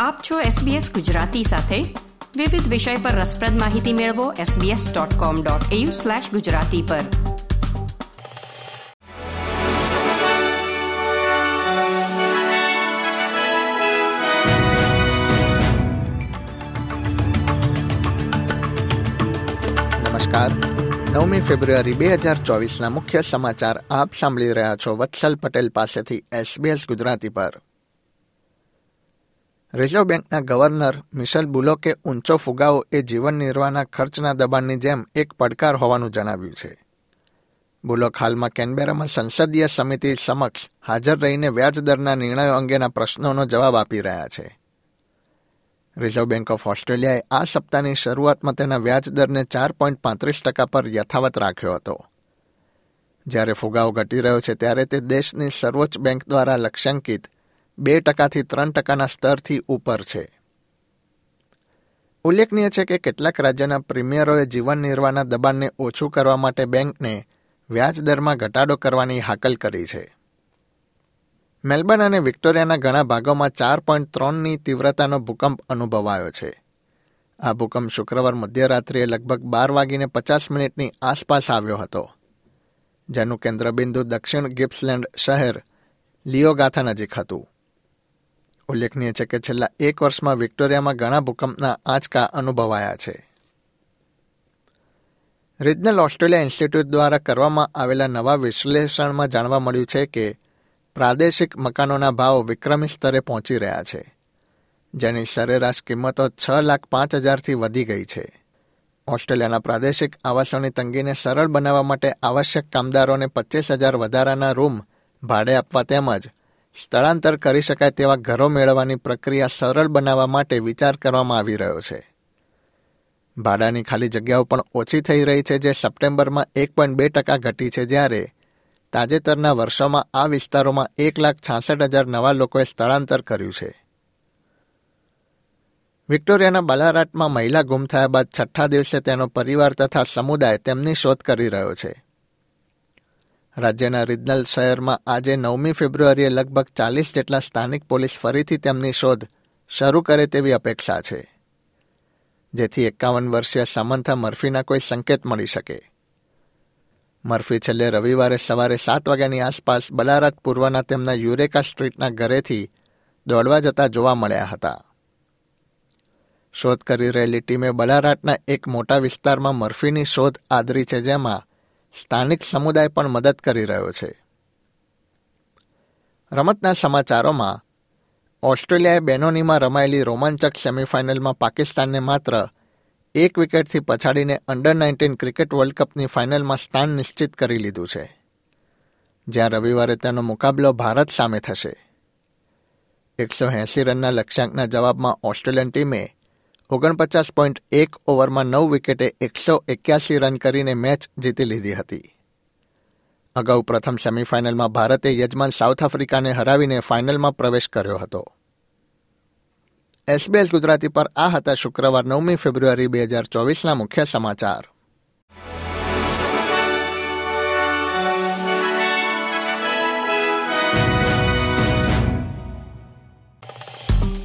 આપ છો SBS ગુજરાતી સાથે. વિવિધ વિષય પર રસપ્રદ માહિતી મેળવો sbs.com.au/gujarati પર. નમસ્કાર. નવમી ફેબ્રુઆરી બે હજાર ચોવીસના મુખ્ય સમાચાર આપ સાંભળી રહ્યા છો વત્સલ પટેલ પાસેથી એસબીએસ ગુજરાતી પર. રિઝર્વ બેંકના ગવર્નર મિશેલ બુલોકે ઊંચો ફુગાવો એ જીવન નિર્વાહના ખર્ચના દબાણની જેમ એક પડકાર હોવાનું જણાવ્યું છે. બુલોક હાલમાં કેનબેરામાં સંસદીય સમિતિ સમક્ષ હાજર રહીને વ્યાજદરના નિર્ણયો અંગેના પ્રશ્નોનો જવાબ આપી રહ્યા છે. રિઝર્વ બેંક ઓફ ઓસ્ટ્રેલિયાએ આ સપ્તાહની શરૂઆતમાં તેના વ્યાજદરને ચાર પોઈન્ટ પાંત્રીસ ટકા પર યથાવત રાખ્યો હતો. જ્યારે ફુગાવો ઘટી રહ્યો છે ત્યારે તે દેશની સર્વોચ્ચ બેંક દ્વારા લક્ષ્યાંકિત બે ટકાથી ત્રણ ટકાના સ્તરથી ઉપર છે. ઉલ્લેખનીય છે કે કેટલાક રાજ્યના પ્રીમિયરોએ જીવન નિર્વાહના દબાણને ઓછું કરવા માટે બેંકને વ્યાજદરમાં ઘટાડો કરવાની હાકલ કરી છે. મેલબર્ન અને વિક્ટોરિયાના ઘણા ભાગોમાં ચાર પોઈન્ટ ત્રણની તીવ્રતાનો ભૂકંપ અનુભવાયો છે. આ ભૂકંપ શુક્રવાર મધ્યરાત્રિએ લગભગ બાર વાગીને પચાસ મિનિટની આસપાસ આવ્યો હતો, જેનું કેન્દ્રબિંદુ દક્ષિણ ગિપ્સલેન્ડ શહેર લિયોગાથા નજીક હતું. ઉલ્લેખનીય છે કે છેલ્લા એક વર્ષમાં વિક્ટોરિયામાં ઘણા ભૂકંપના આંચકા અનુભવાયા છે. રિજનલ ઓસ્ટ્રેલિયા ઇન્સ્ટિટ્યૂટ દ્વારા કરવામાં આવેલા નવા વિશ્લેષણમાં જાણવા મળ્યું છે કે પ્રાદેશિક મકાનોના ભાવ વિક્રમી સ્તરે પહોંચી રહ્યા છે, જેની સરેરાશ કિંમતો છ લાખ પાંચ હજારથી વધી ગઈ છે. ઓસ્ટ્રેલિયાના પ્રાદેશિક આવાસોની તંગીને સરળ બનાવવા માટે આવશ્યક કામદારોને પચીસ હજાર વધારાના રૂમ ભાડે આપવા તેમજ સ્થળાંતર કરી શકાય તેવા ઘરો મેળવવાની પ્રક્રિયા સરળ બનાવવા માટે વિચાર કરવામાં આવી રહ્યો છે. ભાડાની ખાલી જગ્યાઓ પણ ઓછી થઈ રહી છે, જે સપ્ટેમ્બરમાં એક પોઈન્ટ બે ટકા ઘટી છે, જ્યારે તાજેતરના વર્ષોમાં આ વિસ્તારોમાં એક લાખ છાસઠ હજાર નવા લોકોએ સ્થળાંતર કર્યું છે. વિક્ટોરિયાના બાલારાટમાં મહિલા ગુમ થયા બાદ છઠ્ઠા દિવસે તેનો પરિવાર તથા સમુદાય તેમની શોધ કરી રહ્યો છે. રાજ્યના રિજનલ શહેરમાં આજે નવમી ફેબ્રુઆરીએ લગભગ ચાલીસ જેટલા સ્થાનિક પોલીસ ફરીથી તેમની શોધ શરૂ કરે તેવી અપેક્ષા છે, જેથી એકાવન વર્ષીય સામંથા મર્ફીના કોઈ સંકેત મળી શકે. મર્ફી છેલ્લે રવિવારે સવારે સાત વાગ્યાની આસપાસ બલારાટ પૂર્વના તેમના યુરેકા સ્ટ્રીટના ઘરેથી દોડવા જતા જોવા મળ્યા હતા. શોધ કરી રહેલી ટીમે બલારાટના એક મોટા વિસ્તારમાં મર્ફીની શોધ આદરી છે, જેમાં સ્થાનિક સમુદાય પણ મદદ કરી રહ્યો છે. રમતના સમાચારોમાં, ઓસ્ટ્રેલિયાએ બેનોનીમાં રમાયેલી રોમાંચક સેમીફાઇનલમાં પાકિસ્તાનને માત્ર એક વિકેટથી પછાડીને અંડર નાઇન્ટીન ક્રિકેટ વર્લ્ડ કપની ફાઇનલમાં સ્થાન નિશ્ચિત કરી લીધું છે. જ્યાં રવિવારે તેનો મુકાબલો ભારત સામે થશે. એકસો એંસી રનના લક્ષ્યાંકના જવાબમાં ઓસ્ટ્રેલિયન ટીમે ઓગણપચાસ પોઈન્ટ એક ઓવરમાં નવ વિકેટે એકસો એક્યાસી રન કરીને મેચ જીતી લીધી હતી. અગાઉ પ્રથમ સેમીફાઇનલમાં ભારતે યજમાન સાઉથ આફ્રિકાને હરાવીને ફાઇનલમાં પ્રવેશ કર્યો હતો. એસબીએસ ગુજરાતી પર આ હતા શુક્રવાર નવમી ફેબ્રુઆરી બે હજાર ચોવીસના મુખ્ય સમાચાર.